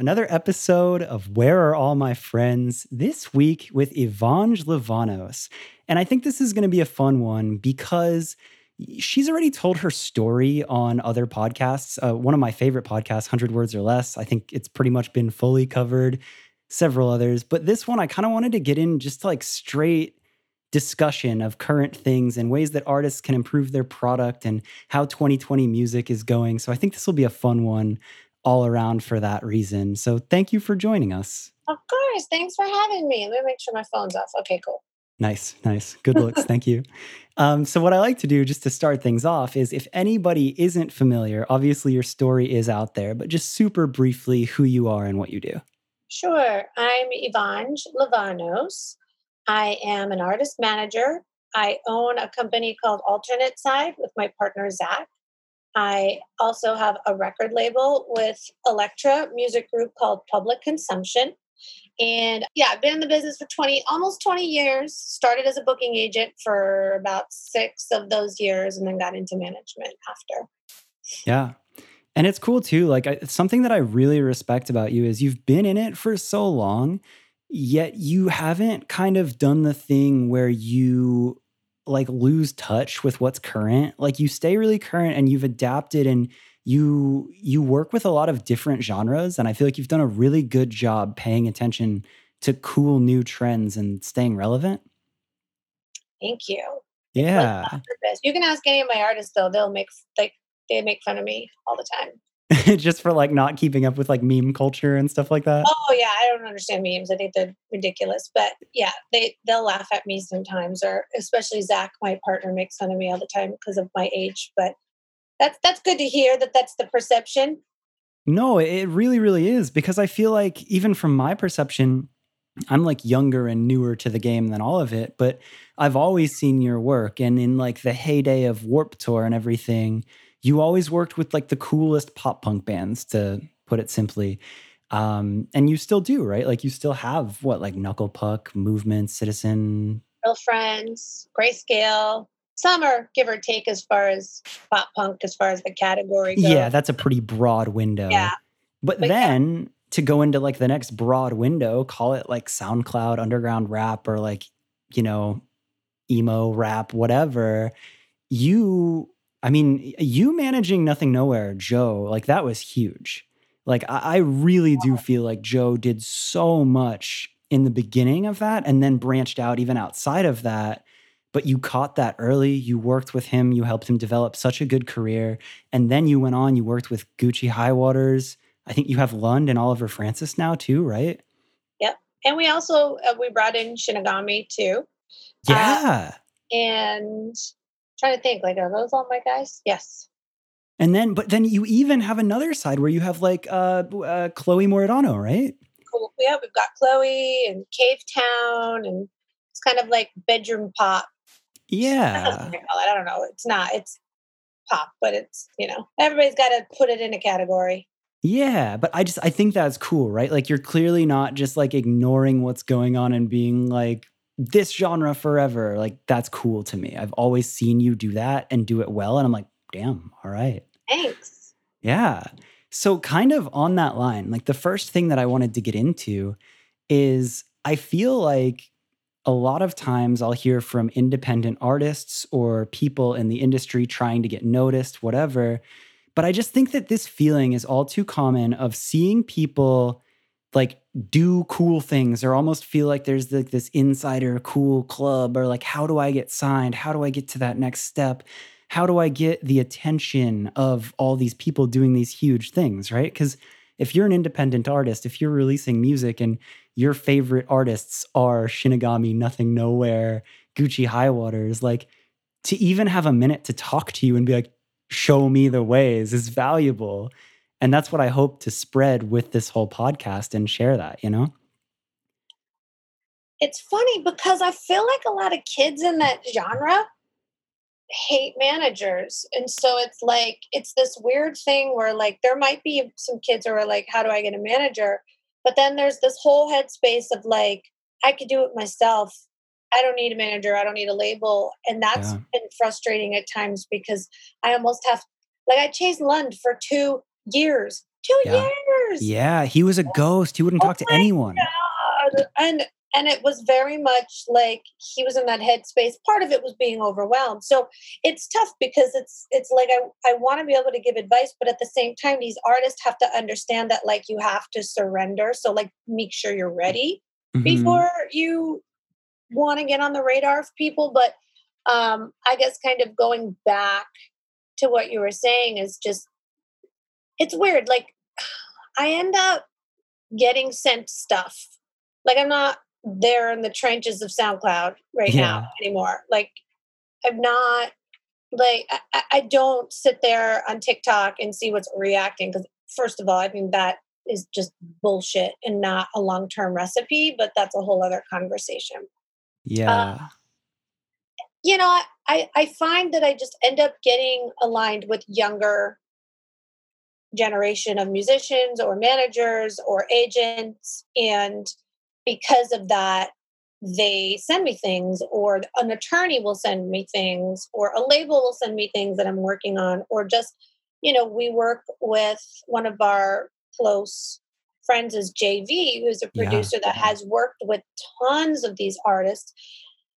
Another episode of Where Are All My Friends? This week with Evange Livanos. And I think this is going to be a fun one because she's already told her story on other podcasts. Uh, one of my favorite podcasts, 100 Words or Less. I think it's pretty much been fully covered, several others. But this one, I kind of wanted to get in just like straight discussion of current things and ways that artists can improve their product and how 2020 music is going. So I think this will be a fun one all around for that reason. So thank you for joining us. Of course. Thanks for having me. Let me make sure my phone's off. Okay, cool. Nice, nice. Good looks. Thank you. Um, so, what I like to do just to start things off is if anybody isn't familiar, obviously your story is out there, but just super briefly who you are and what you do. Sure. I'm Evange Livanos. I am an artist manager. I own a company called Alternate Side with my partner, Zach. I also have a record label with Elektra music group called Public Consumption. And yeah, I've been in the business for 20, almost 20 years. Started as a booking agent for about six of those years and then got into management after. Yeah. And it's cool too. Like, I, something that I really respect about you is you've been in it for so long, yet you haven't kind of done the thing where you like lose touch with what's current. Like, you stay really current and you've adapted and you you work with a lot of different genres and i feel like you've done a really good job paying attention to cool new trends and staying relevant. Thank you. Yeah. you can ask any of my artists though. They'll make like they make fun of me all the time just for like not keeping up with like meme culture and stuff like that? Oh yeah i don't understand memes. I think they're ridiculous but yeah they they'll laugh at me sometimes or especially zach my partner makes fun of me all the time because of my age but that's that's good to hear that that's the perception. No it really really is because i feel like even from my perception i'm like younger and newer to the game than all of it but i've always seen your work and in like the heyday of Warped Tour and everything you always worked with like the coolest pop punk bands to put it simply um and you still do right like you still have what like knuckle puck movement citizen real friends grayscale some are give or take as far as pop punk as far as the category goes. Yeah, that's a pretty broad window. Yeah. But, but then yeah. to go into like the next broad window, call it like SoundCloud underground rap or like, you know, emo rap, whatever. You, I mean, you managing Nothing Nowhere, Joe, like that was huge. Like, I, I really do feel like Joe did so much in the beginning of that and then branched out even outside of that but you caught that early. You worked with him, you helped him develop such a good career. And then you went on, you worked with Gucci Highwaters. I think you have Lund and Oliver Francis now too, right? Yep. And we also uh, we brought in Shinigami too. Uh, yeah. Uh, and trying to think like are those all my guys? Yes. And then but then you even have another side where you have like uh, uh Chloe Moriondo, right? Cool. Yeah, we've got Chloe and Cave Town and it's kind of like bedroom pop yeah. I don't know. It's not. It's pop, but it's, you know, everybody's got to put it in a category. Yeah, but I just I think that's cool, right? Like you're clearly not just like ignoring what's going on and being like this genre forever. Like that's cool to me. I've always seen you do that and do it well and I'm like, "Damn, all right." Thanks. Yeah. So kind of on that line, like the first thing that I wanted to get into is I feel like a lot of times I'll hear from independent artists or people in the industry trying to get noticed, whatever. But I just think that this feeling is all too common of seeing people like do cool things or almost feel like there's like this insider cool club or like how do I get signed? How do I get to that next step? How do I get the attention of all these people doing these huge things, right? Cuz if you're an independent artist, if you're releasing music and your favorite artists are Shinigami, Nothing Nowhere, Gucci Highwaters, like to even have a minute to talk to you and be like, show me the ways is valuable. And that's what I hope to spread with this whole podcast and share that, you know? It's funny because I feel like a lot of kids in that genre hate managers. And so it's like, it's this weird thing where, like, there might be some kids who are like, how do I get a manager? But then there's this whole headspace of like, I could do it myself. I don't need a manager. I don't need a label. And that's yeah. been frustrating at times because I almost have, like, I chased Lund for two years, Two Yeah. years. Yeah, he was a ghost. He wouldn't Oh talk to anyone. God. And and it was very much like he was in that headspace. Part of it was being overwhelmed. So it's tough because it's it's like I, I want to be able to give advice, but at the same time, these artists have to understand that like you have to surrender. So like make sure you're ready Mhm. before you want to get on the radar of people. But um, I guess kind of going back to what you were saying is just it's weird. Like I end up getting sent stuff. Like I'm not there in the trenches of SoundCloud right Yeah. now anymore. Like I'm not like I- I, don't sit there on TikTok and see what's reacting because first of all, I think that is just bullshit and not a long term recipe. But that's a whole other conversation. Yeah. Um, you know, I I find that I just end up getting aligned with younger generation of musicians or managers or agents and because of that they send me things or an attorney will send me things or a label will send me things that i'm working on or just you know we work with one of our close friends is jv who's a Yeah. producer that has worked with tons of these artists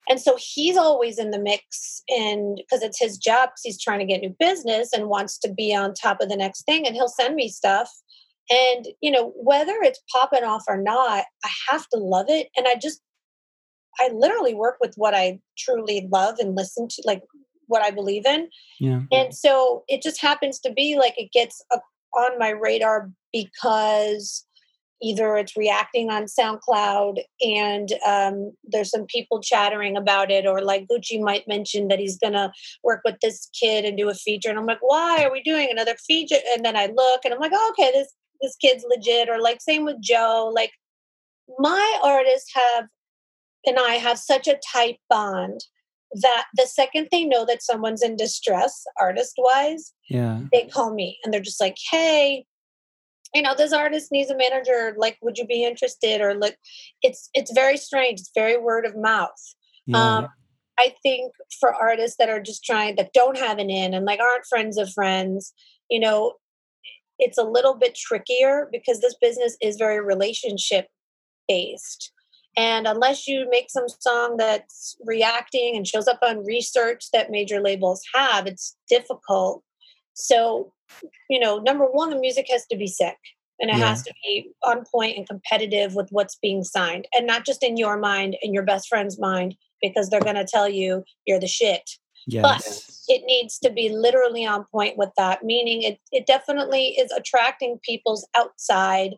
and so he's always in the mix and because it's his job because he's trying to get new business and wants to be on top of the next thing and he'll send me stuff. And you know whether it's popping off or not i have to love it. And i just i literally work with what i truly love and listen to like what i believe in. Yeah. and so it just happens to be like it gets up on my radar because either it's reacting on SoundCloud and um, there's some people chattering about it, or like Gucci might mention that he's gonna work with this kid and do a feature, and I'm like, why are we doing another feature? And then I look and I'm like, oh, okay, this this kid's legit, or like same with Joe. Like my artists have and I have such a tight bond that the second they know that someone's in distress, artist wise, Yeah. they call me and they're just like, hey, you know, this artist needs a manager. Like, would you be interested? Or like, it's it's very strange. It's very word of mouth. Yeah. Um, I think for artists that are just trying that don't have an in and like aren't friends of friends, you know, it's a little bit trickier because this business is very relationship based. And unless you make some song that's reacting and shows up on research that major labels have, it's difficult. So, you know, number one, the music has to be sick and it Yeah. has to be on point and competitive with what's being signed and not just in your mind and your best friend's mind because they're going to tell you you're the shit. Yes. it needs to be literally on point with that meaning it, it definitely is attracting people's outside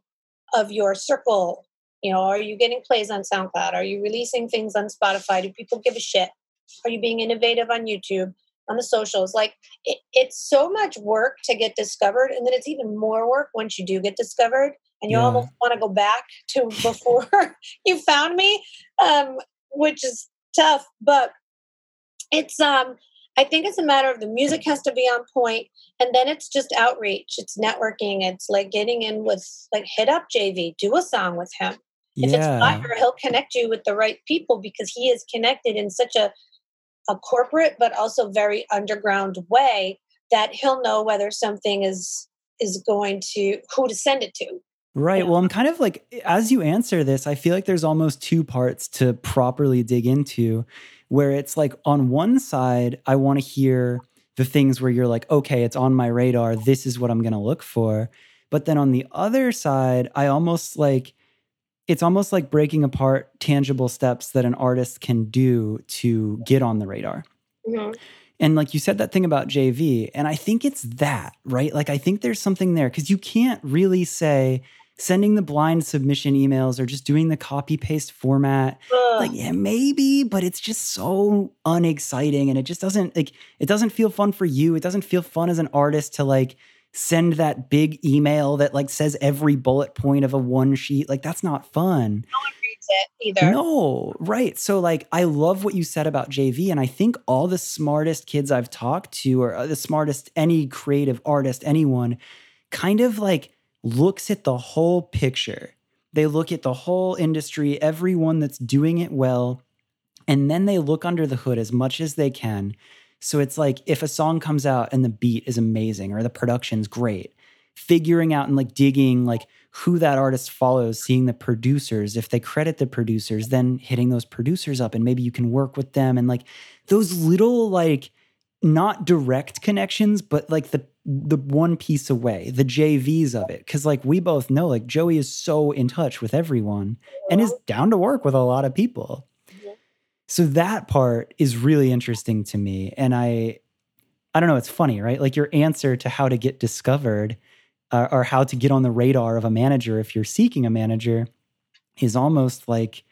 of your circle. You know are you getting plays on soundcloud? Are you releasing things on spotify? Do people give a shit? Are you being innovative on youtube on the socials like it, it's so much work to get discovered and then it's even more work once you do get discovered and you Yeah. almost want to go back to before you found me um, which is tough but it's um I think it's a matter of the music has to be on point, and then it's just outreach. It's networking. It's like getting in with like hit up JV, do a song with him. If it's Yeah. fire, he'll connect you with the right people because he is connected in such a a corporate but also very underground way that he'll know whether something is is going to who to send it to. Right. Well, I'm kind of like, as you answer this, I feel like there's almost two parts to properly dig into, where it's like, on one side, I want to hear the things where you're like, okay, it's on my radar. This is what I'm going to look for. But then on the other side, I almost like, it's almost like breaking apart tangible steps that an artist can do to get on the radar. Mhm. And like you said that thing about JV, and I think it's that, right? Like I think there's something there because you can't really say sending the blind submission emails or just doing the copy paste format. Ugh. Like, yeah, maybe, but it's just so unexciting and it just doesn't like it doesn't feel fun for you. It doesn't feel fun as an artist to like send that big email that like says every bullet point of a one sheet. Like that's not fun. no one reads it either. No, right. So, like, I love what you said about JV. And I think all the smartest kids I've talked to, or uh, the smartest any creative artist, anyone, kind of like looks at the whole picture. They look at the whole industry, everyone that's doing it well, and then they look under the hood as much as they can. So it's like if a song comes out and the beat is amazing or the production's great, figuring out and like digging like who that artist follows, seeing the producers. If they credit the producers, then hitting those producers up and maybe you can work with them and like those little like not direct connections, but like the the one piece away, the JVs of it. Cause like we both know, like Joey is so in touch with everyone and is down to work with a lot of people. So that part is really interesting to me. And I I don't know, it's funny, right? Like your answer to how to get discovered uh, or how to get on the radar of a manager if you're seeking a manager is almost like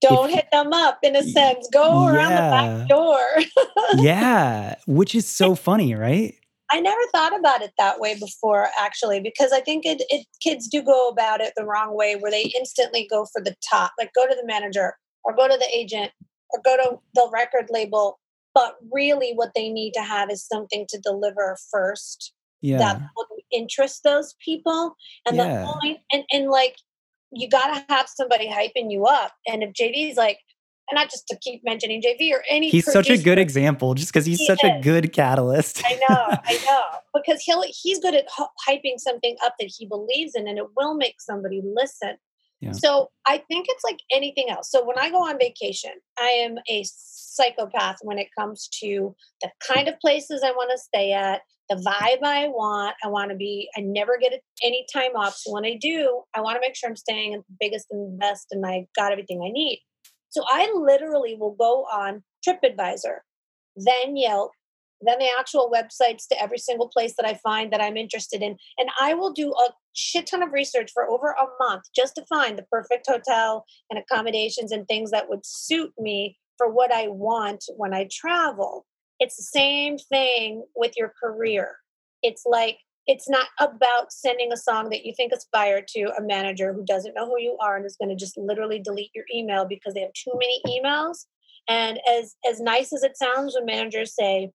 don't hit them up in a sense. Go yeah, around the back door. yeah, which is so funny, right? I never thought about it that way before, actually, because I think it, it kids do go about it the wrong way, where they instantly go for the top, like go to the manager or go to the agent or go to the record label. But really, what they need to have is something to deliver first yeah. that will interest those people. And yeah. the point, and, and like, you got to have somebody hyping you up. And if JD's like, and not just to keep mentioning JV or any. He's producer, such a good example, just because he's he such is. a good catalyst. I know, I know, because he'll he's good at hyping something up that he believes in, and it will make somebody listen. So I think it's like anything else. So when I go on vacation, I am a psychopath when it comes to the kind of places I want to stay at, the vibe I want. I want to be, I never get any time off. So when I do, I want to make sure I'm staying at the biggest and best and I got everything I need. So I literally will go on TripAdvisor, then Yelp, then the actual websites to every single place that I find that I'm interested in. And I will do a shit ton of research for over a month just to find the perfect hotel and accommodations and things that would suit me for what I want when I travel. It's the same thing with your career. It's like, it's not about sending a song that you think is fire to a manager who doesn't know who you are and is going to just literally delete your email because they have too many emails. And as as nice as it sounds when managers say,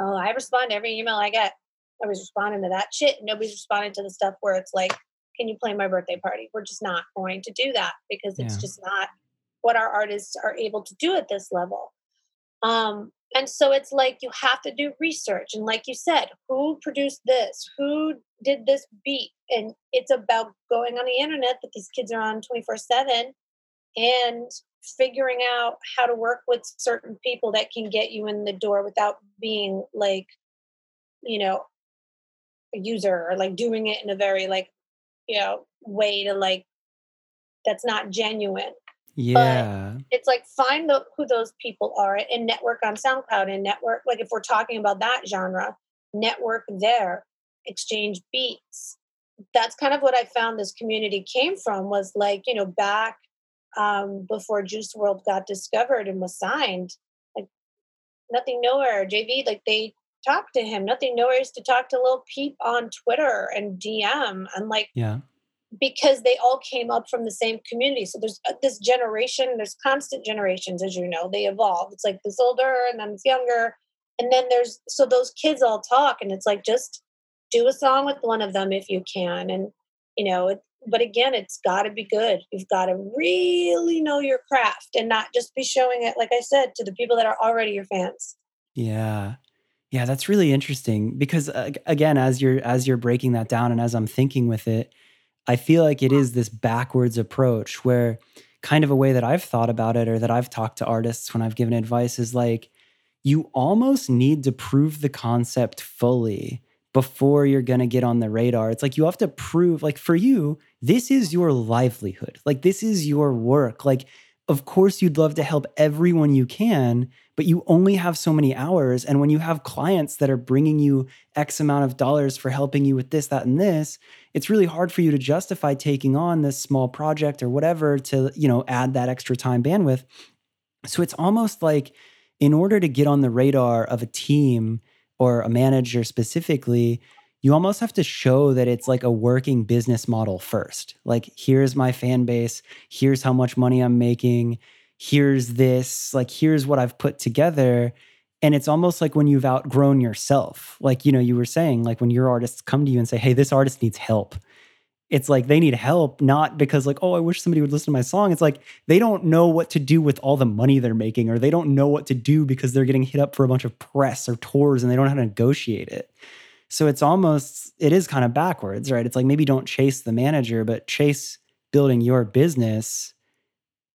"Oh, I respond to every email I get," I was responding to that shit. Nobody's responding to the stuff where it's like, "Can you play my birthday party?" We're just not going to do that because it's yeah. just not what our artists are able to do at this level. Um, and so it's like you have to do research. And like you said, who produced this? Who did this beat? And it's about going on the internet that these kids are on 24 7 and figuring out how to work with certain people that can get you in the door without being like, you know, a user or like doing it in a very like, you know, way to like that's not genuine. Yeah. But it's like find the, who those people are and network on SoundCloud and network like if we're talking about that genre, network there, exchange beats. That's kind of what I found this community came from was like, you know, back um, before Juice WRLD got discovered and was signed, like nothing nowhere. JV, like they talked to him. Nothing nowhere is to talk to Lil Peep on Twitter and DM and like yeah because they all came up from the same community. So there's uh, this generation, there's constant generations, as you know, they evolve. It's like this older and then it's younger. And then there's, so those kids all talk and it's like, just do a song with one of them if you can. And, you know, it, but again, it's got to be good. You've got to really know your craft and not just be showing it, like I said, to the people that are already your fans. Yeah. Yeah, that's really interesting because uh, again, as you're as you're breaking that down and as I'm thinking with it, I feel like it is this backwards approach where kind of a way that I've thought about it or that I've talked to artists when I've given advice is like you almost need to prove the concept fully before you're going to get on the radar. It's like you have to prove like for you this is your livelihood. Like this is your work. Like of course you'd love to help everyone you can, but you only have so many hours. And when you have clients that are bringing you X amount of dollars for helping you with this, that, and this, it's really hard for you to justify taking on this small project or whatever to, you know, add that extra time bandwidth. So it's almost like in order to get on the radar of a team or a manager specifically, you almost have to show that it's like a working business model first. Like, here's my fan base, here's how much money I'm making, here's this, like, here's what I've put together. And it's almost like when you've outgrown yourself. Like, you know, you were saying, like, when your artists come to you and say, hey, this artist needs help. It's like they need help, not because, like, oh, I wish somebody would listen to my song. It's like they don't know what to do with all the money they're making, or they don't know what to do because they're getting hit up for a bunch of press or tours and they don't know how to negotiate it. So it's almost, it is kind of backwards, right? It's like maybe don't chase the manager, but chase building your business.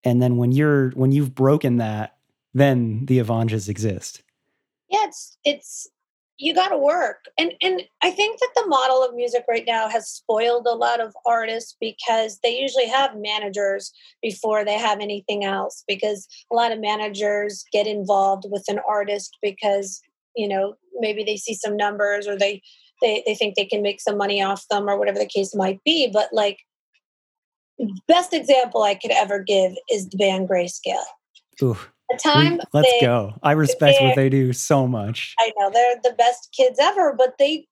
And then when you're, when you've broken that, then the Evanges exist. Yeah, it's, it's, you got to work and and i think that the model of music right now has spoiled a lot of artists because they usually have managers before they have anything else because a lot of managers get involved with an artist because you know maybe they see some numbers or they they, they think they can make some money off them or whatever the case might be but like best example i could ever give is the band grayscale. Ooh the time we, let's they, go. I respect what they do so much. I know they're the best kids ever but they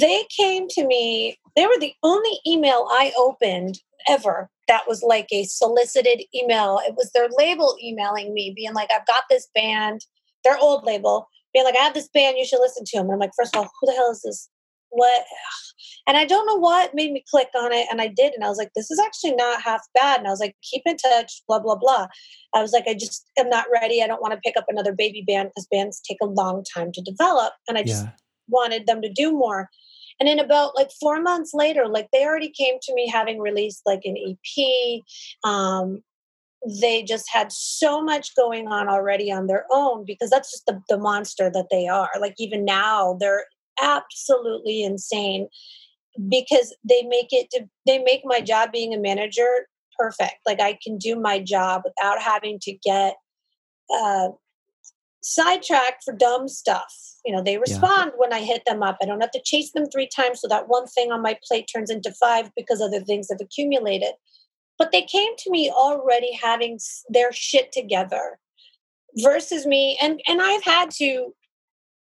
they came to me they were the only email i opened ever that was like a solicited email. It was their label emailing me being like i've got this band their old label being like i have this band you should listen to them and i'm like first of all who the hell is this? What? And i don't know what made me click on it and i did and i was like this is actually not half bad. And i was like keep in touch blah blah blah. I was like i just am not ready. I don't want to pick up another baby band because bands take a long time to develop and i just yeah. wanted them to do more. And in about like four months later like they already came to me having released like an ep um, they just had so much going on already on their own because that's just the, the monster that they are. Like even now they're absolutely insane because they make it to, they make my job being a manager perfect. Like i can do my job without having to get uh, sidetracked for dumb stuff. You know they respond yeah. when i hit them up. I don't have to chase them three times so that one thing on my plate turns into five because other things have accumulated but they came to me already having their shit together versus me and and i've had to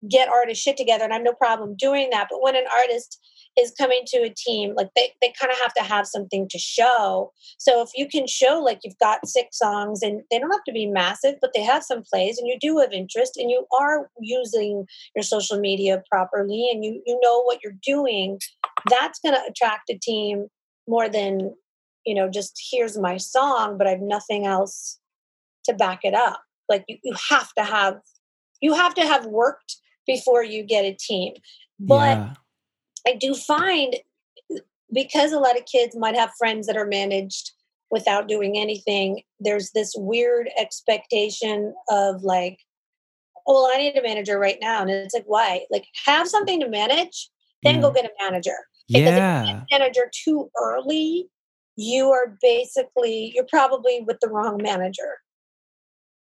get artists shit together and I have no problem doing that. But when an artist is coming to a team, like they, they kind of have to have something to show. So if you can show like you've got six songs and they don't have to be massive, but they have some plays and you do have interest and you are using your social media properly and you, you know what you're doing, that's gonna attract a team more than, you know, just here's my song, but I have nothing else to back it up. Like you, you have to have you have to have worked before you get a team. But yeah. I do find because a lot of kids might have friends that are managed without doing anything, there's this weird expectation of like, oh, well, I need a manager right now. And it's like, why? Like, have something to manage, then yeah. go get a manager. Because yeah. if you get a manager too early, you are basically, you're probably with the wrong manager.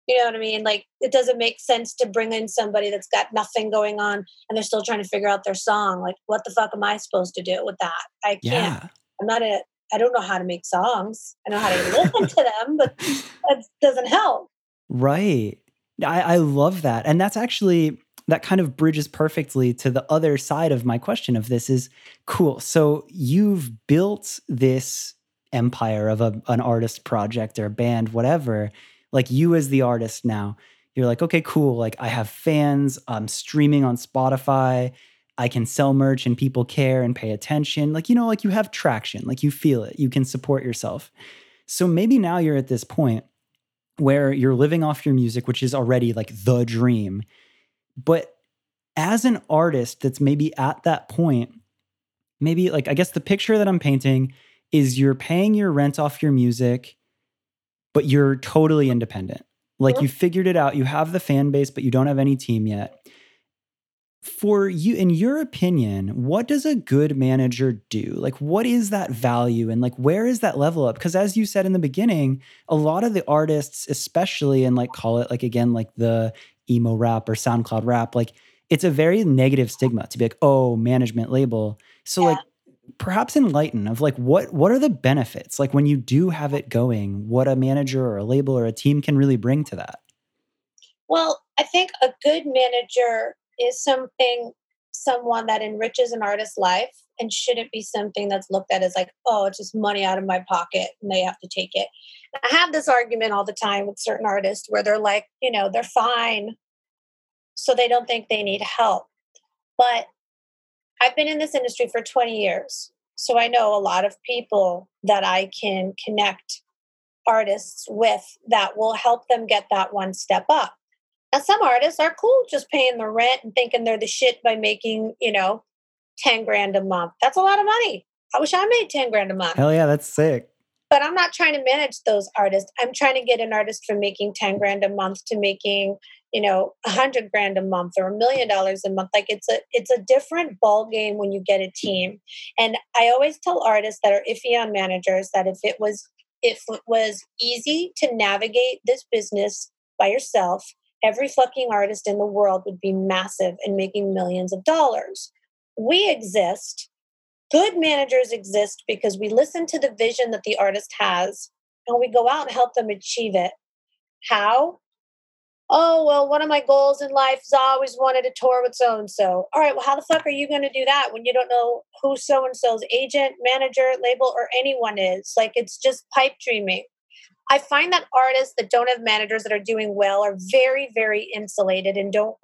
You know what I mean? Like it doesn't make sense to bring in somebody that's got nothing going on and they're still trying to figure out their song. Like, what the fuck am I supposed to do with that? I can't. Yeah. I'm not a. I don't know how to make songs. I know how to listen to them, but that doesn't help. Right. I, I love that, and that's actually that kind of bridges perfectly to the other side of my question of this is cool. So you've built this empire of a, an artist project or band, whatever like you as the artist now you're like okay cool like i have fans i'm streaming on spotify i can sell merch and people care and pay attention. Like you know like you have traction like you feel it you can support yourself. So maybe now you're at this point where you're living off your music which is already like the dream. But as an artist that's maybe at that point maybe like i guess the picture that i'm painting is you're paying your rent off your music but you're totally independent. Like you figured it out, you have the fan base, but you don't have any team yet. For you, in your opinion, what does a good manager do? Like, what is that value and like where is that level up? Because as you said in the beginning, a lot of the artists, especially and like call it like again, like the emo rap or SoundCloud rap, like it's a very negative stigma to be like, oh, management label. So, yeah. like, perhaps enlighten of like what what are the benefits? Like when you do have it going what a manager or a label or a team can really bring to that. Well i think a good manager is something someone that enriches an artist's life and shouldn't be something that's looked at as like oh it's just money out of my pocket and they have to take it. I have this argument all the time with certain artists where they're like you know they're fine so they don't think they need help. But I've been in this industry for 20 years. So I know a lot of people that I can connect artists with that will help them get that one step up. Now, some artists are cool just paying the rent and thinking they're the shit by making, you know, 10 grand a month. That's a lot of money. I wish I made 10 grand a month. Hell yeah, that's sick. But I'm not trying to manage those artists. I'm trying to get an artist from making 10 grand a month to making, you know, a hundred grand a month or a million dollars a month. Like it's a it's a different ball game when you get a team. And I always tell artists that are iffy on managers that if it was if it was easy to navigate this business by yourself, every fucking artist in the world would be massive and making millions of dollars. We exist. Good managers exist because we listen to the vision that the artist has and we go out and help them achieve it. How? Oh, well, one of my goals in life is I always wanted to tour with so and so. All right, well, how the fuck are you going to do that when you don't know who so and so's agent, manager, label, or anyone is? Like, it's just pipe dreaming. I find that artists that don't have managers that are doing well are very, very insulated and don't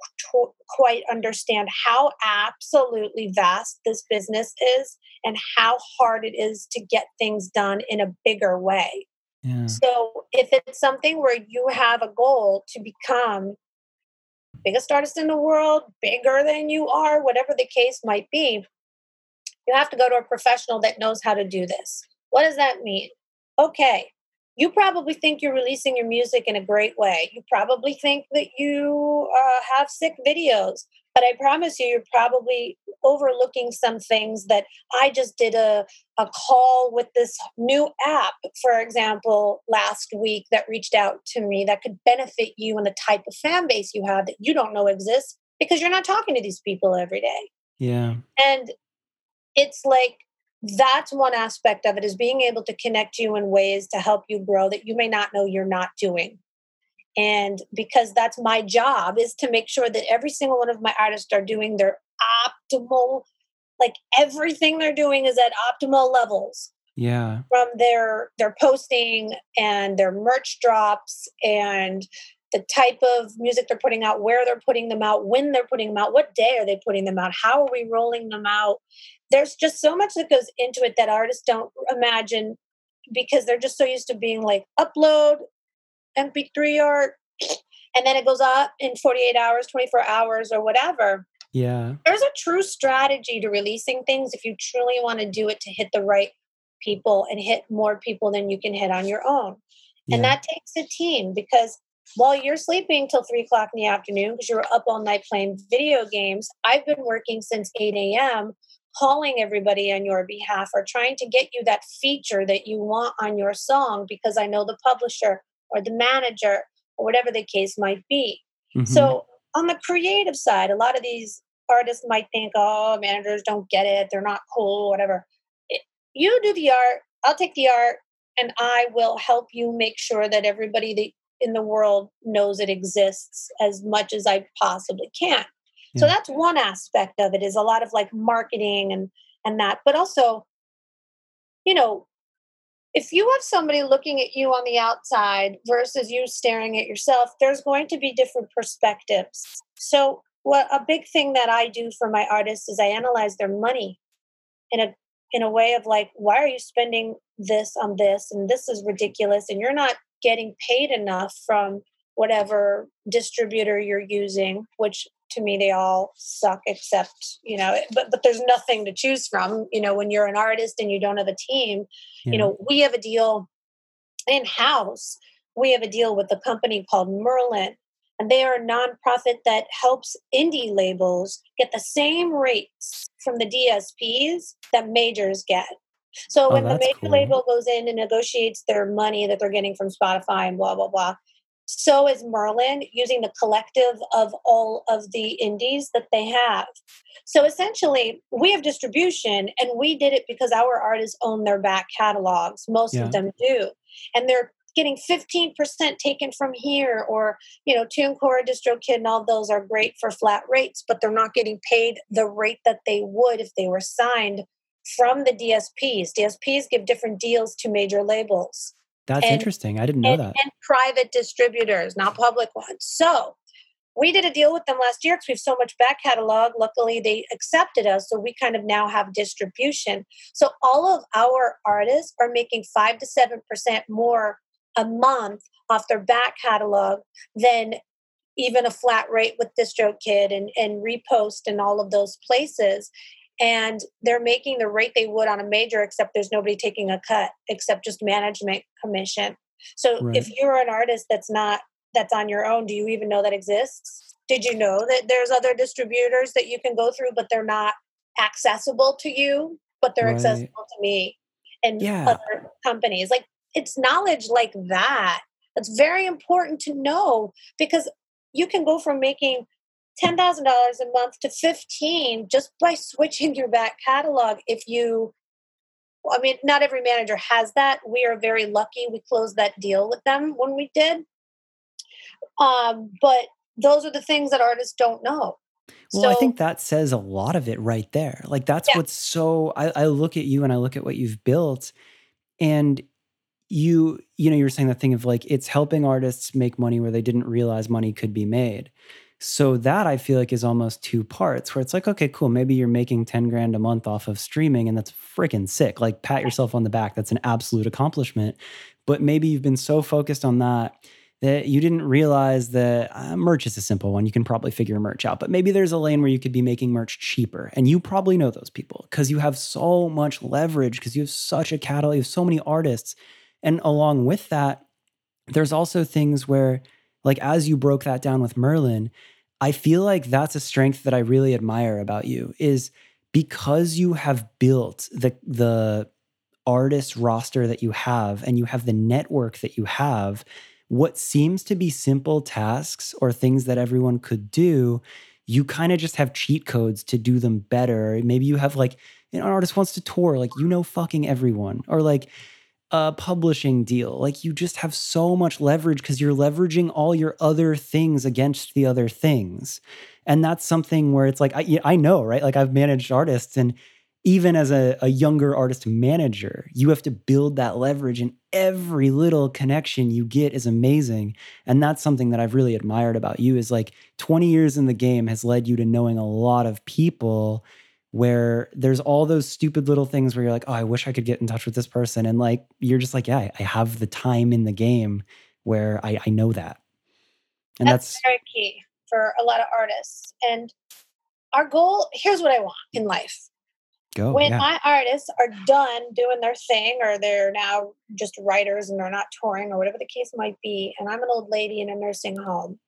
quite understand how absolutely vast this business is and how hard it is to get things done in a bigger way. So, if it's something where you have a goal to become biggest artist in the world, bigger than you are, whatever the case might be, you have to go to a professional that knows how to do this. What does that mean? Okay, you probably think you're releasing your music in a great way. You probably think that you uh, have sick videos, but I promise you, you're probably overlooking some things that I just did a, a call with this new app, for example, last week that reached out to me that could benefit you and the type of fan base you have that you don't know exists because you're not talking to these people every day. Yeah. And it's like that's one aspect of it is being able to connect you in ways to help you grow that you may not know you're not doing and because that's my job is to make sure that every single one of my artists are doing their optimal like everything they're doing is at optimal levels. Yeah. From their their posting and their merch drops and the type of music they're putting out where they're putting them out when they're putting them out what day are they putting them out how are we rolling them out? There's just so much that goes into it that artists don't imagine because they're just so used to being like upload mp3 art and then it goes up in 48 hours 24 hours or whatever. Yeah. There's a true strategy to releasing things if you truly want to do it to hit the right people and hit more people than you can hit on your own. Yeah. and that takes a team because while you're sleeping till three o'clock in the afternoon because you're up all night playing video games i've been working since 8 a.m calling everybody on your behalf or trying to get you that feature that you want on your song because I know the publisher or the manager or whatever the case might be. Mm-hmm. So, on the creative side, a lot of these artists might think, oh, managers don't get it, they're not cool, whatever. It, you do the art, I'll take the art, and I will help you make sure that everybody that in the world knows it exists as much as I possibly can. So that's one aspect of it is a lot of like marketing and and that, but also, you know, if you have somebody looking at you on the outside versus you staring at yourself, there's going to be different perspectives. So what a big thing that I do for my artists is I analyze their money in a in a way of like, why are you spending this on this and this is ridiculous and you're not getting paid enough from whatever distributor you're using, which to me they all suck except you know but but there's nothing to choose from you know when you're an artist and you don't have a team yeah. you know we have a deal in house we have a deal with a company called merlin and they are a nonprofit that helps indie labels get the same rates from the dsps that majors get so oh, when the major cool. label goes in and negotiates their money that they're getting from spotify and blah blah blah so is Merlin using the collective of all of the indies that they have. So essentially, we have distribution and we did it because our artists own their back catalogs. Most yeah. of them do. And they're getting 15% taken from here or, you know, TuneCore, DistroKid, and all those are great for flat rates, but they're not getting paid the rate that they would if they were signed from the DSPs. DSPs give different deals to major labels. That's and, interesting. I didn't know and, that. And private distributors, not public ones. So we did a deal with them last year because we have so much back catalog. Luckily, they accepted us. So we kind of now have distribution. So all of our artists are making five to 7% more a month off their back catalog than even a flat rate with DistroKid and, and Repost and all of those places. And they're making the rate they would on a major except there's nobody taking a cut except just management commission so right. if you're an artist that's not that's on your own do you even know that exists did you know that there's other distributors that you can go through but they're not accessible to you but they're right. accessible to me and yeah. other companies like it's knowledge like that that's very important to know because you can go from making $10,000 a month to 15 just by switching your back catalog if you I mean not every manager has that. We are very lucky we closed that deal with them when we did. Um, but those are the things that artists don't know. Well, so, I think that says a lot of it right there. Like that's yeah. what's so I, I look at you and I look at what you've built and you you know you're saying that thing of like it's helping artists make money where they didn't realize money could be made so that I feel like is almost two parts where it's like, okay, cool. Maybe you're making 10 grand a month off of streaming and that's freaking sick. Like pat yourself on the back. That's an absolute accomplishment. But maybe you've been so focused on that that you didn't realize that uh, merch is a simple one. You can probably figure merch out, but maybe there's a lane where you could be making merch cheaper. And you probably know those people because you have so much leverage because you have such a catalog, you have so many artists. And along with that, there's also things where like as you broke that down with Merlin, I feel like that's a strength that I really admire about you is because you have built the the artist roster that you have and you have the network that you have, what seems to be simple tasks or things that everyone could do, you kind of just have cheat codes to do them better. Maybe you have like an artist wants to tour, like you know fucking everyone. Or like a publishing deal. Like you just have so much leverage because you're leveraging all your other things against the other things. And that's something where it's like, I, I know, right? Like I've managed artists, and even as a, a younger artist manager, you have to build that leverage, and every little connection you get is amazing. And that's something that I've really admired about you is like 20 years in the game has led you to knowing a lot of people where there's all those stupid little things where you're like, oh, I wish I could get in touch with this person. And like, you're just like, yeah, I have the time in the game where I, I know that. And that's, that's very key for a lot of artists. And our goal here's what I want in life. Go, when yeah. my artists are done doing their thing, or they're now just writers and they're not touring, or whatever the case might be, and I'm an old lady in a nursing home,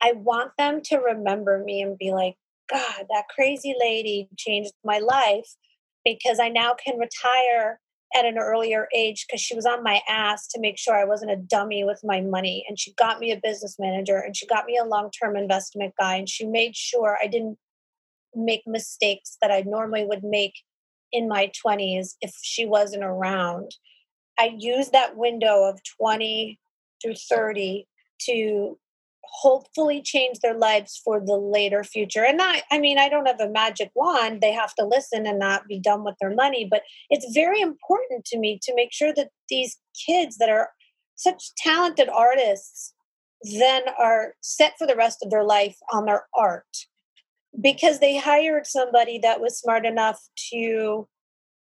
I want them to remember me and be like, God, that crazy lady changed my life because I now can retire at an earlier age because she was on my ass to make sure I wasn't a dummy with my money. And she got me a business manager and she got me a long term investment guy. And she made sure I didn't make mistakes that I normally would make in my 20s if she wasn't around. I used that window of 20 through 30 to hopefully change their lives for the later future. And I, I mean, I don't have a magic wand. They have to listen and not be dumb with their money. But it's very important to me to make sure that these kids that are such talented artists then are set for the rest of their life on their art because they hired somebody that was smart enough to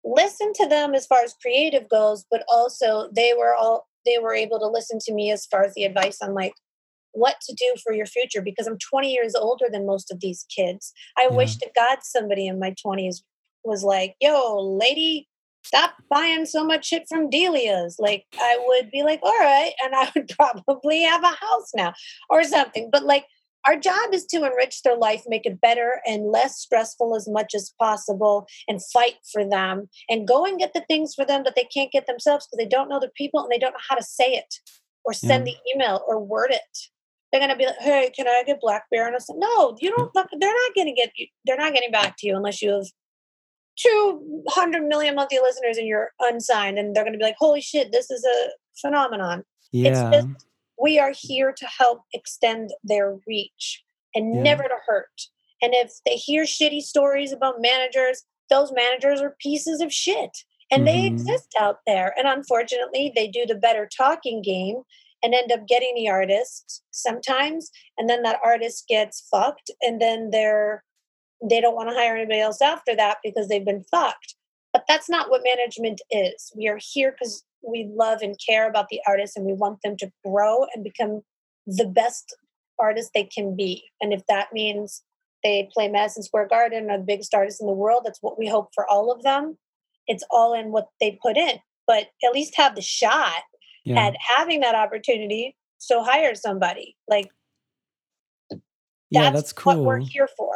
listen to them as far as creative goes but also they were all they were able to listen to me as far as the advice on like what to do for your future because I'm 20 years older than most of these kids. I yeah. wish to God somebody in my 20s was like, yo, lady, stop buying so much shit from Delia's. Like, I would be like, all right. And I would probably have a house now or something. But like, our job is to enrich their life, make it better and less stressful as much as possible, and fight for them and go and get the things for them that they can't get themselves because they don't know the people and they don't know how to say it or send yeah. the email or word it they're going to be like, "Hey, can I get blackbear?" And I said, "No, you don't. They're not going to get. They're not getting back to you unless you have two hundred million monthly listeners and you're unsigned." And they're going to be like, "Holy shit, this is a phenomenon." Yeah. It's just we are here to help extend their reach and yeah. never to hurt. And if they hear shitty stories about managers, those managers are pieces of shit. And mm-hmm. they exist out there. And unfortunately, they do the better talking game and end up getting the artist sometimes and then that artist gets fucked and then they're they don't want to hire anybody else after that because they've been fucked but that's not what management is we are here because we love and care about the artists and we want them to grow and become the best artist they can be and if that means they play Madison Square Garden, are the biggest artists in the world. That's what we hope for all of them. It's all in what they put in, but at least have the shot yeah. at having that opportunity. So hire somebody. Like, yeah, that's cool. What we're here for.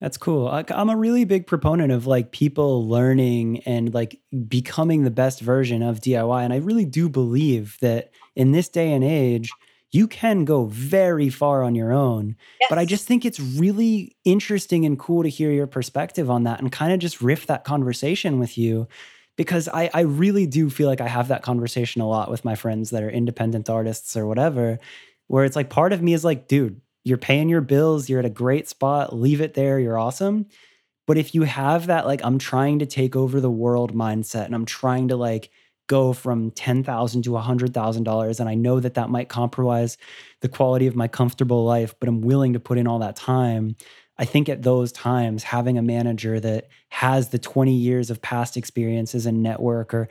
That's cool. I'm a really big proponent of like people learning and like becoming the best version of DIY. And I really do believe that in this day and age, you can go very far on your own. Yes. But I just think it's really interesting and cool to hear your perspective on that and kind of just riff that conversation with you. Because I, I really do feel like I have that conversation a lot with my friends that are independent artists or whatever, where it's like part of me is like, dude, you're paying your bills, you're at a great spot, leave it there, you're awesome. But if you have that, like, I'm trying to take over the world mindset and I'm trying to like go from 10,000 to $100,000, and I know that that might compromise the quality of my comfortable life, but I'm willing to put in all that time. I think at those times, having a manager that has the 20 years of past experiences and network or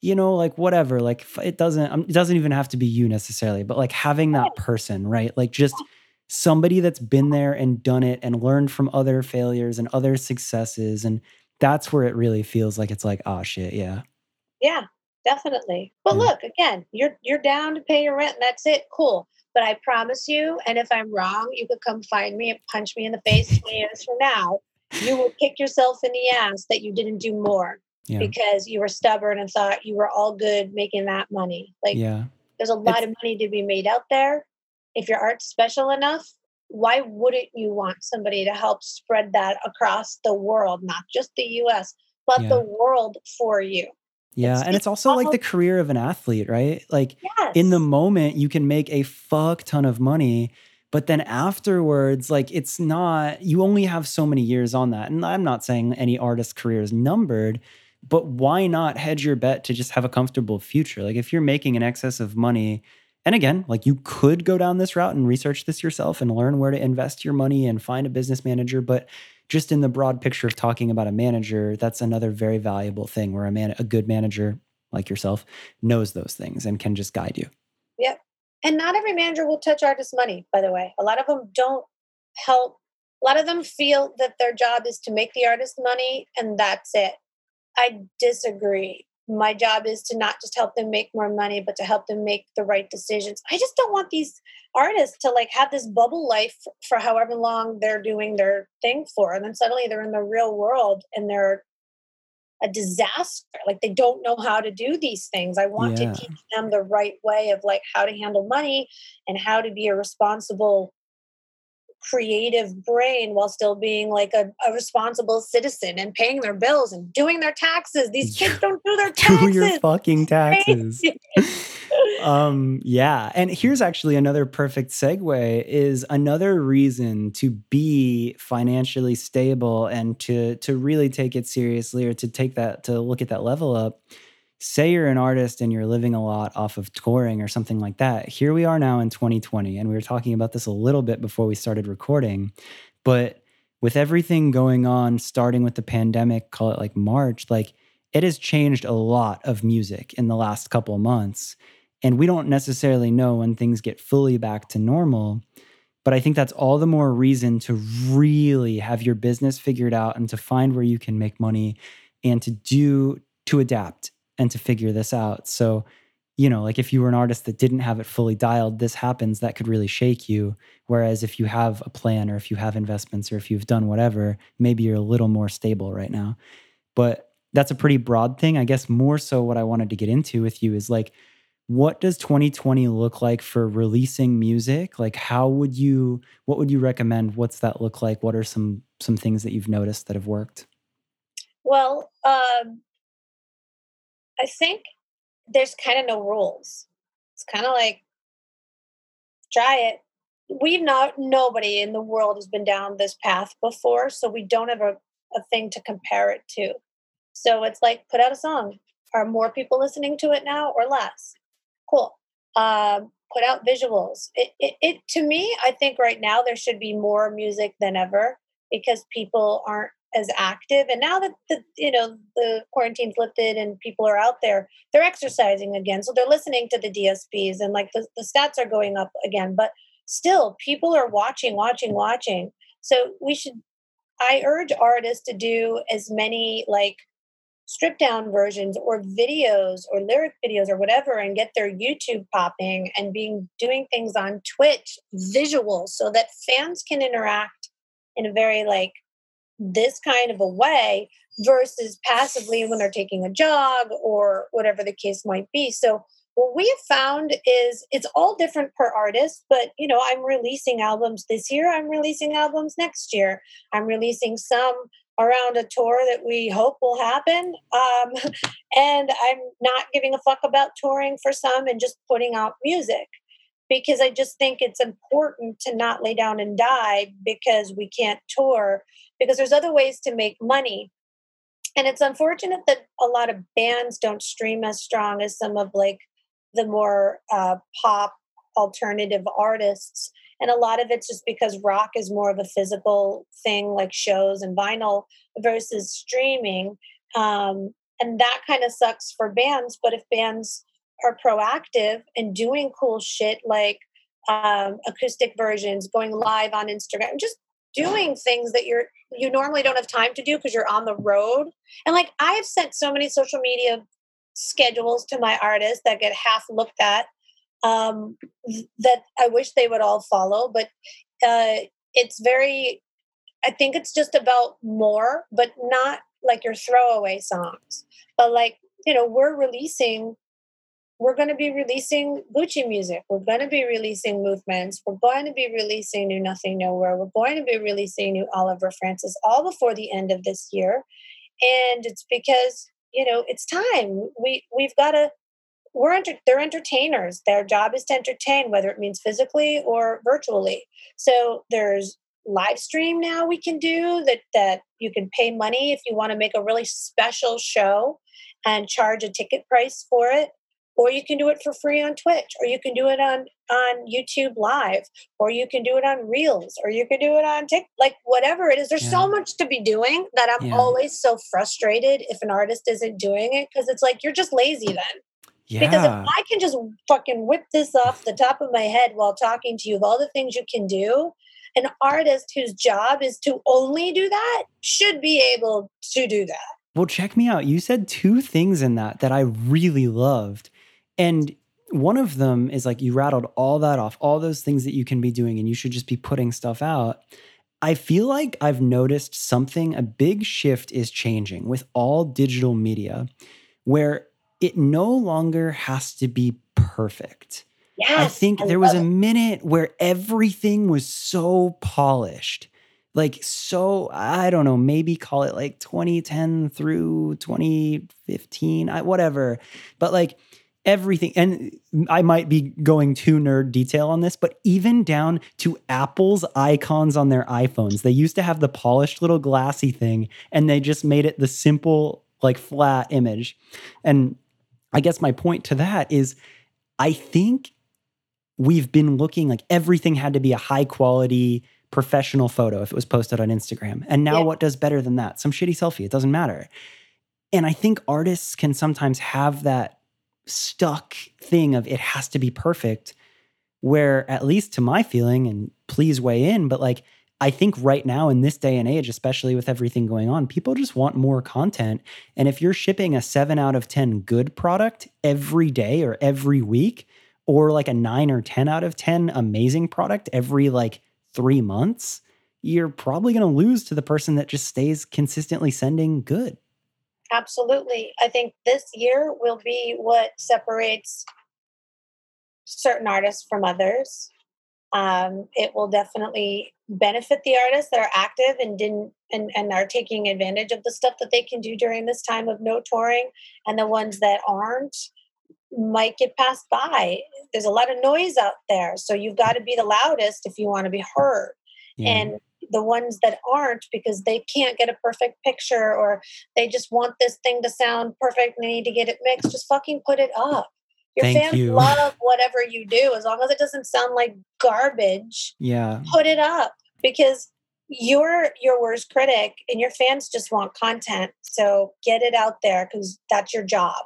you know like whatever like it doesn't um, it doesn't even have to be you necessarily but like having that person right? Like just somebody that's been there and done it and learned from other failures and other successes and that's where it really feels like it's like oh shit yeah. Yeah definitely. But yeah. look again you're you're down to pay your rent and that's it cool but i promise you and if i'm wrong you could come find me and punch me in the face 20 years from now you will kick yourself in the ass that you didn't do more yeah. because you were stubborn and thought you were all good making that money like yeah there's a lot it's, of money to be made out there if your art's special enough, why wouldn't you want somebody to help spread that across the world, not just the US, but yeah. the world for you? Yeah, it's, and it's, it's also like the career of an athlete, right? Like yes. in the moment, you can make a fuck ton of money, but then afterwards, like it's not, you only have so many years on that. And I'm not saying any artist career is numbered, but why not hedge your bet to just have a comfortable future? Like if you're making an excess of money and again, like you could go down this route and research this yourself and learn where to invest your money and find a business manager. But just in the broad picture of talking about a manager, that's another very valuable thing where a man, a good manager like yourself knows those things and can just guide you. Yep. And not every manager will touch artist money, by the way. A lot of them don't help. A lot of them feel that their job is to make the artist money and that's it. I disagree my job is to not just help them make more money but to help them make the right decisions. I just don't want these artists to like have this bubble life for however long they're doing their thing for and then suddenly they're in the real world and they're a disaster. Like they don't know how to do these things. I want yeah. to teach them the right way of like how to handle money and how to be a responsible creative brain while still being like a, a, responsible citizen and paying their bills and doing their taxes. These kids don't do their taxes. do your fucking taxes. um yeah, and here's actually another perfect segue is another reason to be financially stable and to to really take it seriously or to take that to look at that level up say you're an artist and you're living a lot off of touring or something like that. Here we are now in 2020, and we were talking about this a little bit before we started recording. But with everything going on, starting with the pandemic, call it like March, like it has changed a lot of music in the last couple of months. And we don't necessarily know when things get fully back to normal. But I think that's all the more reason to really have your business figured out and to find where you can make money and to do, to adapt and to figure this out. So, you know, like if you were an artist that didn't have it fully dialed, this happens, that could really shake you. Whereas if you have a plan or if you have investments or if you've done whatever, maybe you're a little more stable right now. But that's a pretty broad thing. I guess more so what I wanted to get into with you is like, what does 2020 look like for releasing music like how would you what would you recommend what's that look like what are some some things that you've noticed that have worked well um, I think there's kind of no rules. It's kind of like try it. We've not nobody in the world has been down this path before, so we don't have a, a thing to compare it to. So it's like put out a song. Are more people listening to it now or less? Cool. Um, put out visuals. It, it, it to me, I think right now there should be more music than ever because people aren't as active and now that the you know the quarantine's lifted and people are out there they're exercising again so they're listening to the dsps and like the, the stats are going up again but still people are watching watching watching. So we should I urge artists to do as many like strip down versions or videos or lyric videos or whatever and get their YouTube popping and being doing things on Twitch visual so that fans can interact in a very like this kind of a way versus passively when they're taking a jog or whatever the case might be. So what we have found is it's all different per artist but you know i'm releasing albums this year i'm releasing albums next year i'm releasing some around a tour that we hope will happen um, and i'm not giving a fuck about touring for some and just putting out music because i just think it's important to not lay down and die because we can't tour because there's other ways to make money. And it's unfortunate that a lot of bands don't stream as strong as some of like the more uh, pop alternative artists. And a lot of it's just because rock is more of a physical thing like shows and vinyl versus streaming. Um, and that kind of sucks for bands but if bands are proactive and doing cool shit like um, acoustic versions going live on instagram just doing things that you're you normally don't have time to do because you're on the road and like i've sent so many social media schedules to my artists that get half looked at um, that I wish they would all follow. But uh, it's very, I think it's just about more, but not like your throwaway songs. But like, you know, we're releasing, we're going to be releasing Gucci music. We're going to be releasing movements. We're going to be releasing New Nothing Nowhere. We're going to be releasing New Oliver Francis all before the end of this year. And it's because you know it's time we we've got to we're enter- they're entertainers their job is to entertain whether it means physically or virtually so there's live stream now we can do that that you can pay money if you want to make a really special show and charge a ticket price for it or you can do it for free on Twitch, or you can do it on on YouTube Live, or you can do it on Reels, or you can do it on TikTok, like whatever it is. There's yeah. so much to be doing that I'm yeah. always so frustrated if an artist isn't doing it because it's like you're just lazy then. Yeah. Because if I can just fucking whip this off the top of my head while talking to you of all the things you can do, an artist whose job is to only do that should be able to do that. Well, check me out. You said two things in that that I really loved. And one of them is like you rattled all that off, all those things that you can be doing, and you should just be putting stuff out. I feel like I've noticed something, a big shift is changing with all digital media where it no longer has to be perfect. Yes, I think I there was a minute where everything was so polished. Like, so, I don't know, maybe call it like 2010 through 2015, whatever. But like, everything and i might be going too nerd detail on this but even down to apple's icons on their iphones. They used to have the polished little glassy thing and they just made it the simple like flat image. And i guess my point to that is i think we've been looking like everything had to be a high quality professional photo if it was posted on instagram. And now yeah. what does better than that? Some shitty selfie it doesn't matter. And i think artists can sometimes have that stuck thing of it has to be perfect where at least to my feeling and please weigh in but like I think right now in this day and age, especially with everything going on, people just want more content. And if you're shipping a seven out of 10 good product every day or every week, or like a nine or 10 out of 10 amazing product every like three months, you're probably going to lose to the person that just stays consistently sending good. Absolutely. I think this year will be what separates certain artists from others. Um, it will definitely benefit the artists that are active and didn't and, and are taking advantage of the stuff that they can do during this time of no touring and the ones that aren't might get passed by there's a lot of noise out there so you've got to be the loudest if you want to be heard yeah. and the ones that aren't because they can't get a perfect picture or they just want this thing to sound perfect and they need to get it mixed, just fucking put it up. Your Thank fans you. love whatever you do as long as it doesn't sound like garbage. Yeah. Put it up because you're your worst critic and your fans just want content. So get it out there because that's your job.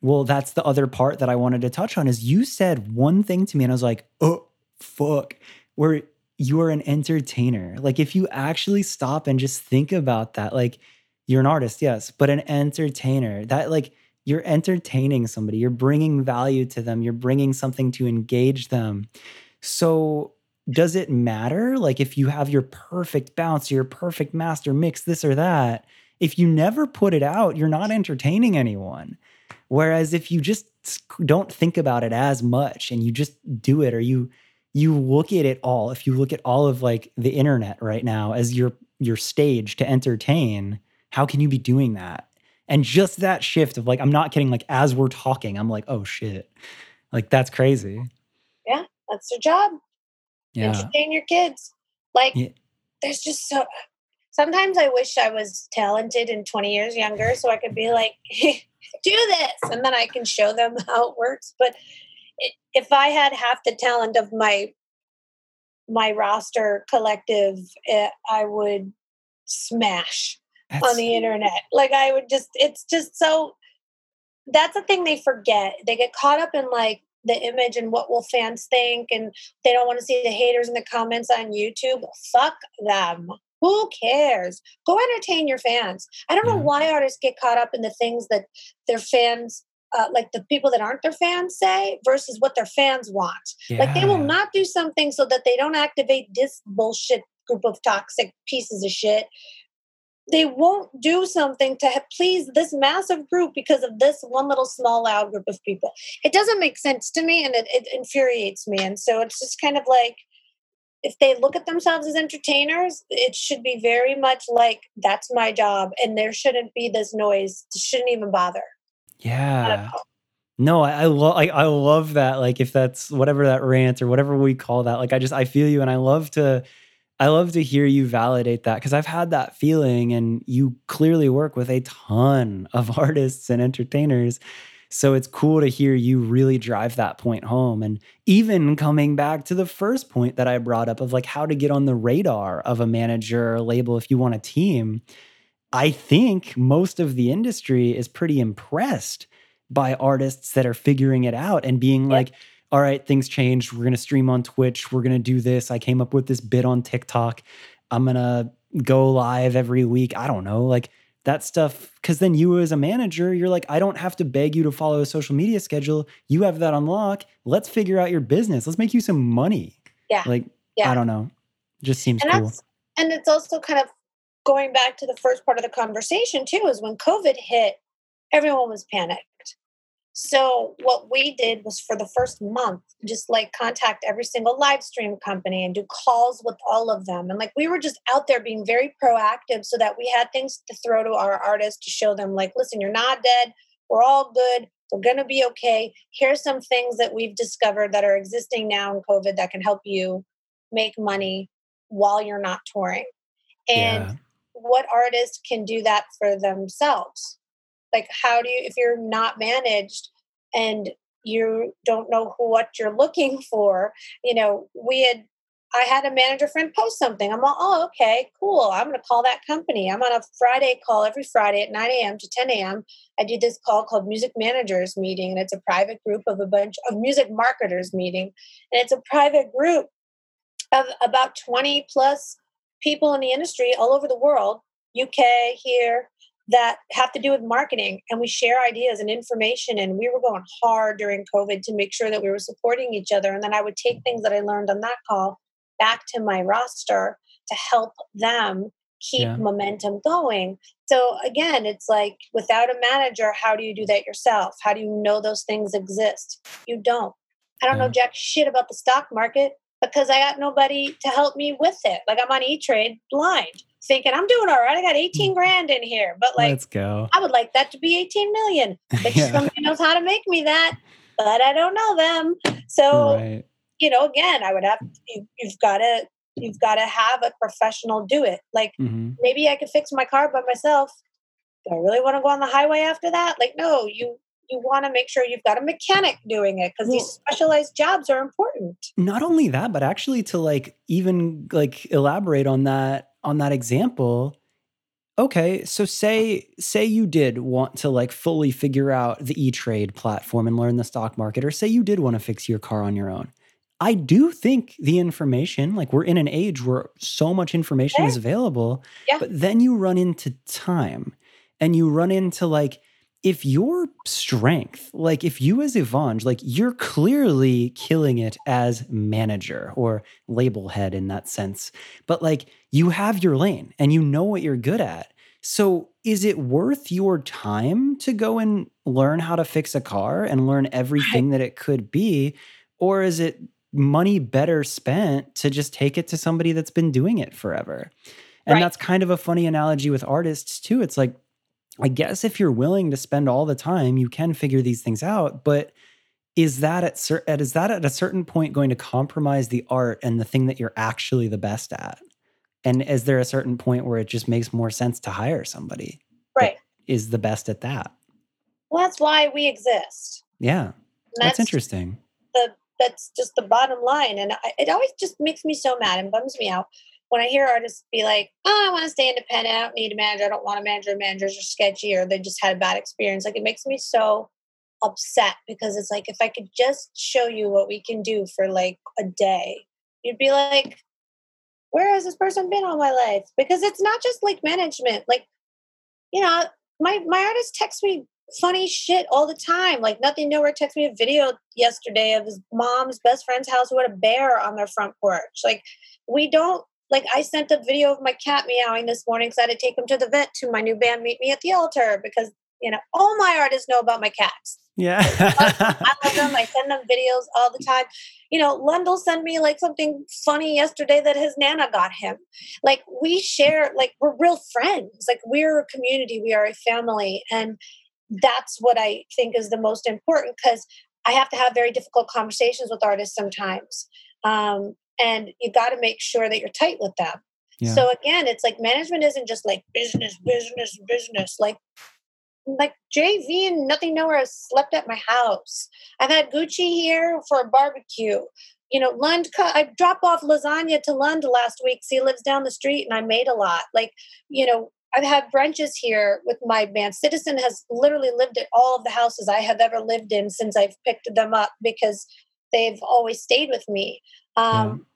Well, that's the other part that I wanted to touch on is you said one thing to me and I was like, oh, fuck. Where you are an entertainer. Like if you actually stop and just think about that, like you're an artist, yes, but an entertainer. That like you're entertaining somebody, you're bringing value to them, you're bringing something to engage them. So does it matter like if you have your perfect bounce, your perfect master mix this or that, if you never put it out, you're not entertaining anyone. Whereas if you just don't think about it as much and you just do it or you you look at it all, if you look at all of like the internet right now as your your stage to entertain, how can you be doing that? And just that shift of like, I'm not kidding, like as we're talking, I'm like, oh shit. Like that's crazy. Yeah, that's their job. Yeah. Entertain your kids. Like Yeah. there's just so sometimes I wish I was talented and 20 years younger so I could be like, do this, and then I can show them how it works. But if I had half the talent of my my roster collective, eh, I would smash on the internet. Like I would just, it's just so. That's the thing they forget. They get caught up in like the image and what will fans think, and they don't want to see the haters in the comments on YouTube. Fuck them. Who cares? Go entertain your fans. I don't know why artists get caught up in the things that their fans, uh, like the people that aren't their fans, say versus what their fans want. Like they will not do something so that they don't activate this bullshit group of toxic pieces of shit. They won't do something to please this massive group because of this one little small loud group of people. It doesn't make sense to me and it, it infuriates me. And so it's just kind of like if they look at themselves as entertainers, it should be very much like that's my job and there shouldn't be this noise. Shouldn't even bother. Yeah. No, I, I love I, I love that. Like if that's whatever that rant or whatever we call that, like I just I feel you and I love to I love to hear you validate that because I've had that feeling and you clearly work with a ton of artists and entertainers. So it's cool to hear you really drive that point home. And even coming back to the first point that I brought up of like how to get on the radar of a manager or label if you want a team. I think most of the industry is pretty impressed by artists that are figuring it out and being Yeah. like, all right, things changed. We're going to stream on Twitch. We're going to do this. I came up with this bit on TikTok. I'm going to go live every week. I don't know. Like that stuff. Cause then you, as a manager, you're like, I don't have to beg you to follow a social media schedule. You have that on lock. Let's figure out your business. Let's make you some money. Yeah. Like, Yeah. I don't know. Just seems and cool. and it's also kind of going back to the first part of the conversation too is when covid hit everyone was panicked. So what we did was for the first month just like contact every single live stream company and do calls with all of them. And like we were just out there being very proactive so that we had things to throw to our artists to show them like listen you're not dead. We're all good. We're going to be okay. Here's some things that we've discovered that are existing now in covid that can help you make money while you're not touring. And Yeah. What artist can do that for themselves? Like, how do you, if you're not managed and you don't know who, what you're looking for, you know, we had, I had a manager friend post something. I'm all, oh, okay, cool. I'm going to call that company. I'm on a Friday call every Friday at 9 a.m. to 10 a.m. I do this call called Music Managers Meeting, and it's a private group of a bunch of music marketers meeting. And it's a private group of about 20 plus people in the industry all over the world, UK, here, that have to do with marketing. And we share ideas and information. And we were going hard during COVID to make sure that we were supporting each other. And then I would take things that I learned on that call back to my roster to help them keep Yeah. momentum going. So again, it's like without a manager, how do you do that yourself? How do you know those things exist? You don't. I don't know jack shit about the stock market because I got nobody to help me with it. Like I'm on E Trade blind, thinking I'm doing all right. I got 18 grand in here, but like Let's go. I would like that to be 18 million. But Yeah. somebody knows how to make me that, but I don't know them. So Right. you know, again, I would have you, you've got to you've got to have a professional do it. Like hmm maybe I could fix my car by myself. Do I really want to go on the highway after that? Like no, you you want to make sure you've got a mechanic doing it because Well- these specialized jobs are important. not only that but actually to like even like elaborate on that on that example okay so say say you did want to like fully figure out the e-trade platform and learn the stock market or say you did want to fix your car on your own I do think the information, like we're in an age where so much information Yeah. is available, Yeah. but then you run into time and you run into like, if your strength, like if you as Yvonne, like you're clearly killing it as manager or label head in that sense, but like you have your lane and you know what you're good at. So is it worth your time to go and learn how to fix a car and learn everything that it could be? Or is it money better spent to just take it to somebody that's been doing it forever? And Right. that's kind of a funny analogy with artists too. It's like, I guess if you're willing to spend all the time, you can figure these things out. But is that at cer- is that at a certain point going to compromise the art and the thing that you're actually the best at? And is there a certain point where it just makes more sense to hire somebody Right. is the best at that? Well, that's why we exist. Yeah, And that's, interesting. the that's just the bottom line and I, it always just makes me so mad and bums me out when i hear artists be like oh i want to stay independent i don't need a manager i don't want a manager managers are sketchy or they just had a bad experience like it makes me so upset because it's like if i could just show you what we can do for like a day you'd be like where has this person been all my life because it's not just like management like you know my my artist texts me funny shit all the time. Like nothing nowhere texted me a video yesterday of his mom's best friend's house had a bear on their front porch. Like we don't like I sent a video of my cat meowing this morning because I had to take him to the vet to my new band Meet Me at the Altar because you know all my artists know about my cats. Yeah. I love them. I send them videos all the time. You know, Lundell sent me like something funny yesterday that his nana got him. Like we share, like we're real friends. Like we're a community. We are a family, and that's what I think is the most important because I have to have very difficult conversations with artists sometimes. Um, and you got to make sure that you're tight with them. Yeah. So again, it's like management isn't just like business, business, business. Like like JV and Nothing Nowhere has slept at my house. I've had Gucci here for a barbecue. You know, Lund, I drop off lasagna to Lund last week. he lives down the street and I made a lot. Like, you know, I've had brunches here with my man. Citizen has literally lived at all of the houses I have ever lived in since I've picked them up because they've always stayed with me. Um,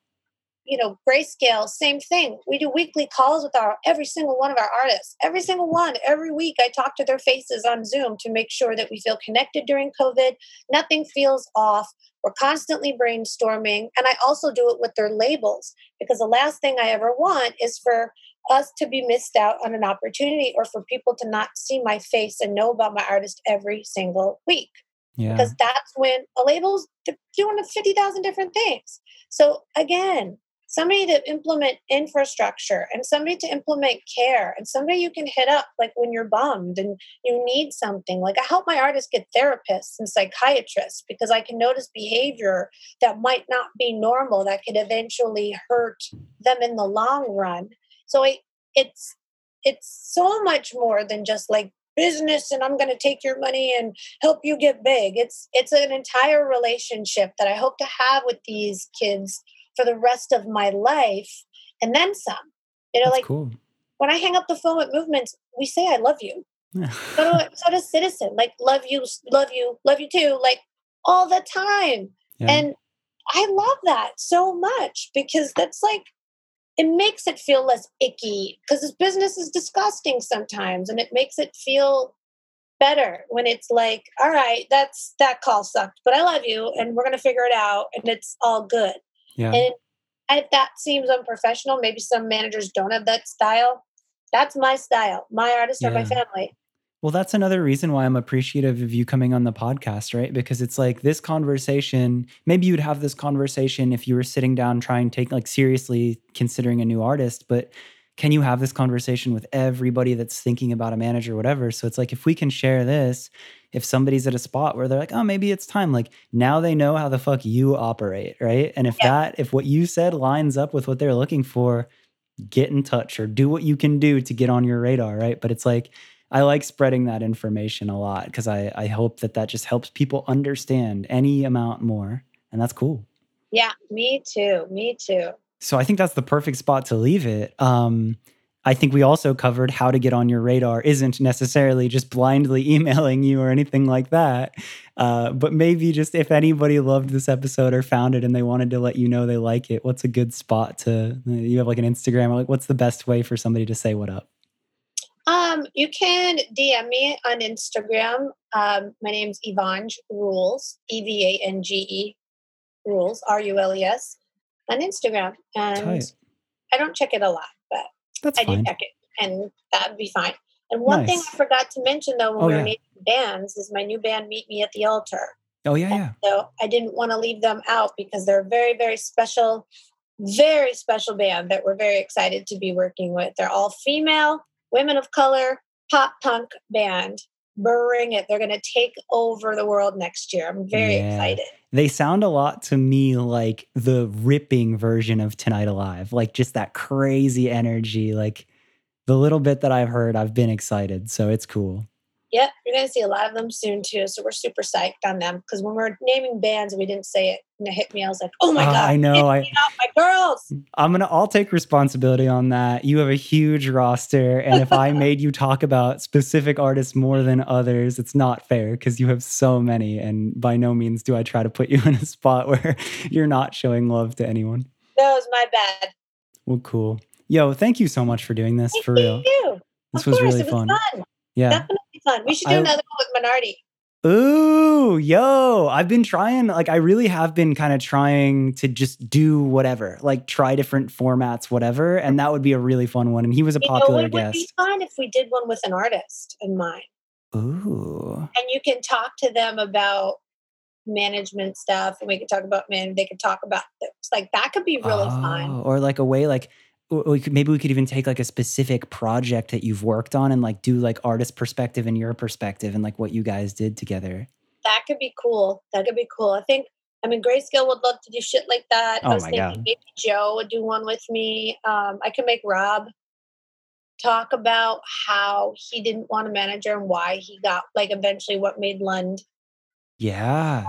you know, grayscale, same thing. We do weekly calls with our every single one of our artists. Every single one, every week I talk to their faces on Zoom to make sure that we feel connected during COVID. Nothing feels off. We're constantly brainstorming. And I also do it with their labels because the last thing I ever want is for us to be missed out on an opportunity or for people to not see my face and know about my artist every single week yeah. because that's when a label's doing 50,000 different things. So again, somebody to implement infrastructure and somebody to implement care and somebody you can hit up like when you're bummed and you need something. Like I help my artists get therapists and psychiatrists because I can notice behavior that might not be normal that could eventually hurt them in the long run. So it, it's it's so much more than just like business and I'm going to take your money and help you get big. It's it's an entire relationship that I hope to have with these kids for the rest of my life and then some. You know, That's like cool. when I hang up the phone with movements, we say I love you. So do, so does citizen. Like love you, love you, love you too. Like all the time. Yeah. And I love that so much because that's like it makes it feel less icky because this business is disgusting sometimes and it makes it feel better when it's like all right that's that call sucked but i love you and we're going to figure it out and it's all good. Yeah. and if that seems unprofessional maybe some managers don't have that style that's my style. My artists are my family Well, that's another reason why I'm appreciative of you coming on the podcast, right? Because it's like this conversation, maybe you'd have this conversation if you were sitting down trying to take like seriously considering a new artist, but can you have this conversation with everybody that's thinking about a manager or whatever? So it's like if we can share this, if somebody's at a spot where they're like, "Oh, maybe it's time." Like now they know how the fuck you operate, right? And if Yeah. that if what you said lines up with what they're looking for, get in touch or do what you can do to get on your radar, right? But it's like I like spreading that information a lot because I, I hope that that just helps people understand any amount more. And that's cool. yeah me too me too So I think that's the perfect spot to leave it. Um, I think we also covered how to get on your radar isn't necessarily just blindly emailing you or anything like that. Uh, but maybe just if anybody loved this episode or found it and they wanted to let you know they like it, what's a good spot to, you have like an Instagram, or like what's the best way for somebody to say what up? Um, you can DM me on Instagram. Um, my name's Evange Rules, E V A N G E Rules, R U L E S, on Instagram. And Tight. I don't check it a lot, but That's I do check it, and that would be fine. And one thing I forgot to mention though when Oh, we were yeah. naming bands is my new band Meet Me at the Altar. Oh, yeah, yeah. So I didn't want to leave them out because they're a very, very special, very special band that we're very excited to be working with. They're all female, women of color, pop punk band. Bring it. They're going to take over the world next year. I'm very Yeah. excited. They sound a lot to me like the ripping version of Tonight Alive, like just that crazy energy. Like the little bit that I've heard, I've been excited. So it's cool. Yep, you're going to see a lot of them soon too. So we're super psyched on them because when we're naming bands and we didn't say it and it hit me, I was like, oh my Ah, God, I know, I- my girls. I'm gonna I'll take responsibility on that. You have a huge roster, and if I made you talk about specific artists more than others, it's not fair because you have so many. And by no means do I try to put you in a spot where you're not showing love to anyone. That was my bad. Well, cool. Yo, thank you so much for doing this Thank for real. you. This of was course, really it was fun. fun. Yeah. Definitely fun. We should do I- another one with Minardi. Ooh, yo, I've been trying, like, I really have been kind of trying to just do whatever, like, try different formats, whatever. And that would be a really fun one. And he was a You know, popular it would be guest. fun if we did one with an artist in mind, Ooh. and you can talk to them about management stuff, and we could talk about man. They could talk about things like that. Could be really fun. Oh, Or like a way, like, we could, maybe we could even take like a specific project that you've worked on and like do like artist perspective and your perspective and like what you guys did together. That could be cool. That could be cool. I think. I mean, Grayscale would love to do shit like that. Oh I was my thinking God. maybe Joe would do one with me. Um, I could make Rob talk about how he didn't want a manager and why he got like eventually what made Lund Yeah.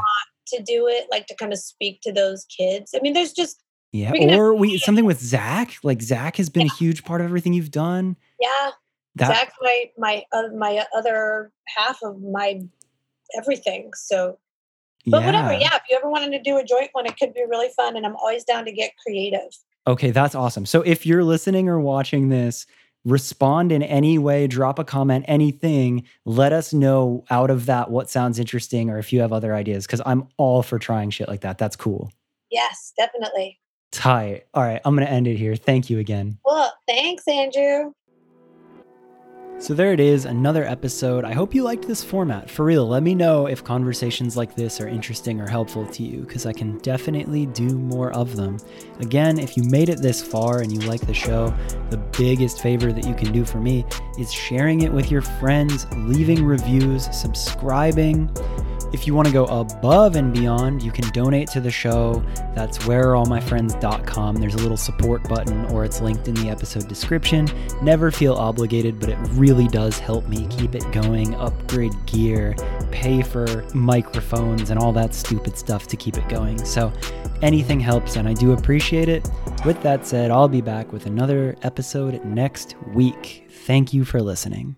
to do it, like to kind of speak to those kids. I mean, there's just Yeah. We Or we something with Zach. Like Zach has been a huge part of everything you've done. yeah, That Zach's my my uh, my other half of my everything. So, but whatever. Yeah, if you ever wanted to do a joint one, it could be really fun, and I'm always down to get creative. Okay, that's awesome. So if you're listening or watching this, respond in any way, drop a comment, anything. Let us know out of that what sounds interesting or if you have other ideas because I'm all for trying shit like that. That's cool. Yes, definitely. Tight. All right, I'm going to end it here. Thank you again. Well, thanks, Andrew. So there it is, another episode. I hope you liked this format. For real, let me know if conversations like this are interesting or helpful to you, because I can definitely do more of them. Again, if you made it this far and you like the show, the biggest favor that you can do for me is sharing it with your friends, leaving reviews, subscribing. If you want to go above and beyond, you can donate to the show. That's whereareallmyfriends.com. There's a little support button or it's linked in the episode description. Never feel obligated, but it really does help me keep it going, upgrade gear, pay for microphones and all that stupid stuff to keep it going. So anything helps and I do appreciate it. With that said, I'll be back with another episode next week. Thank you for listening.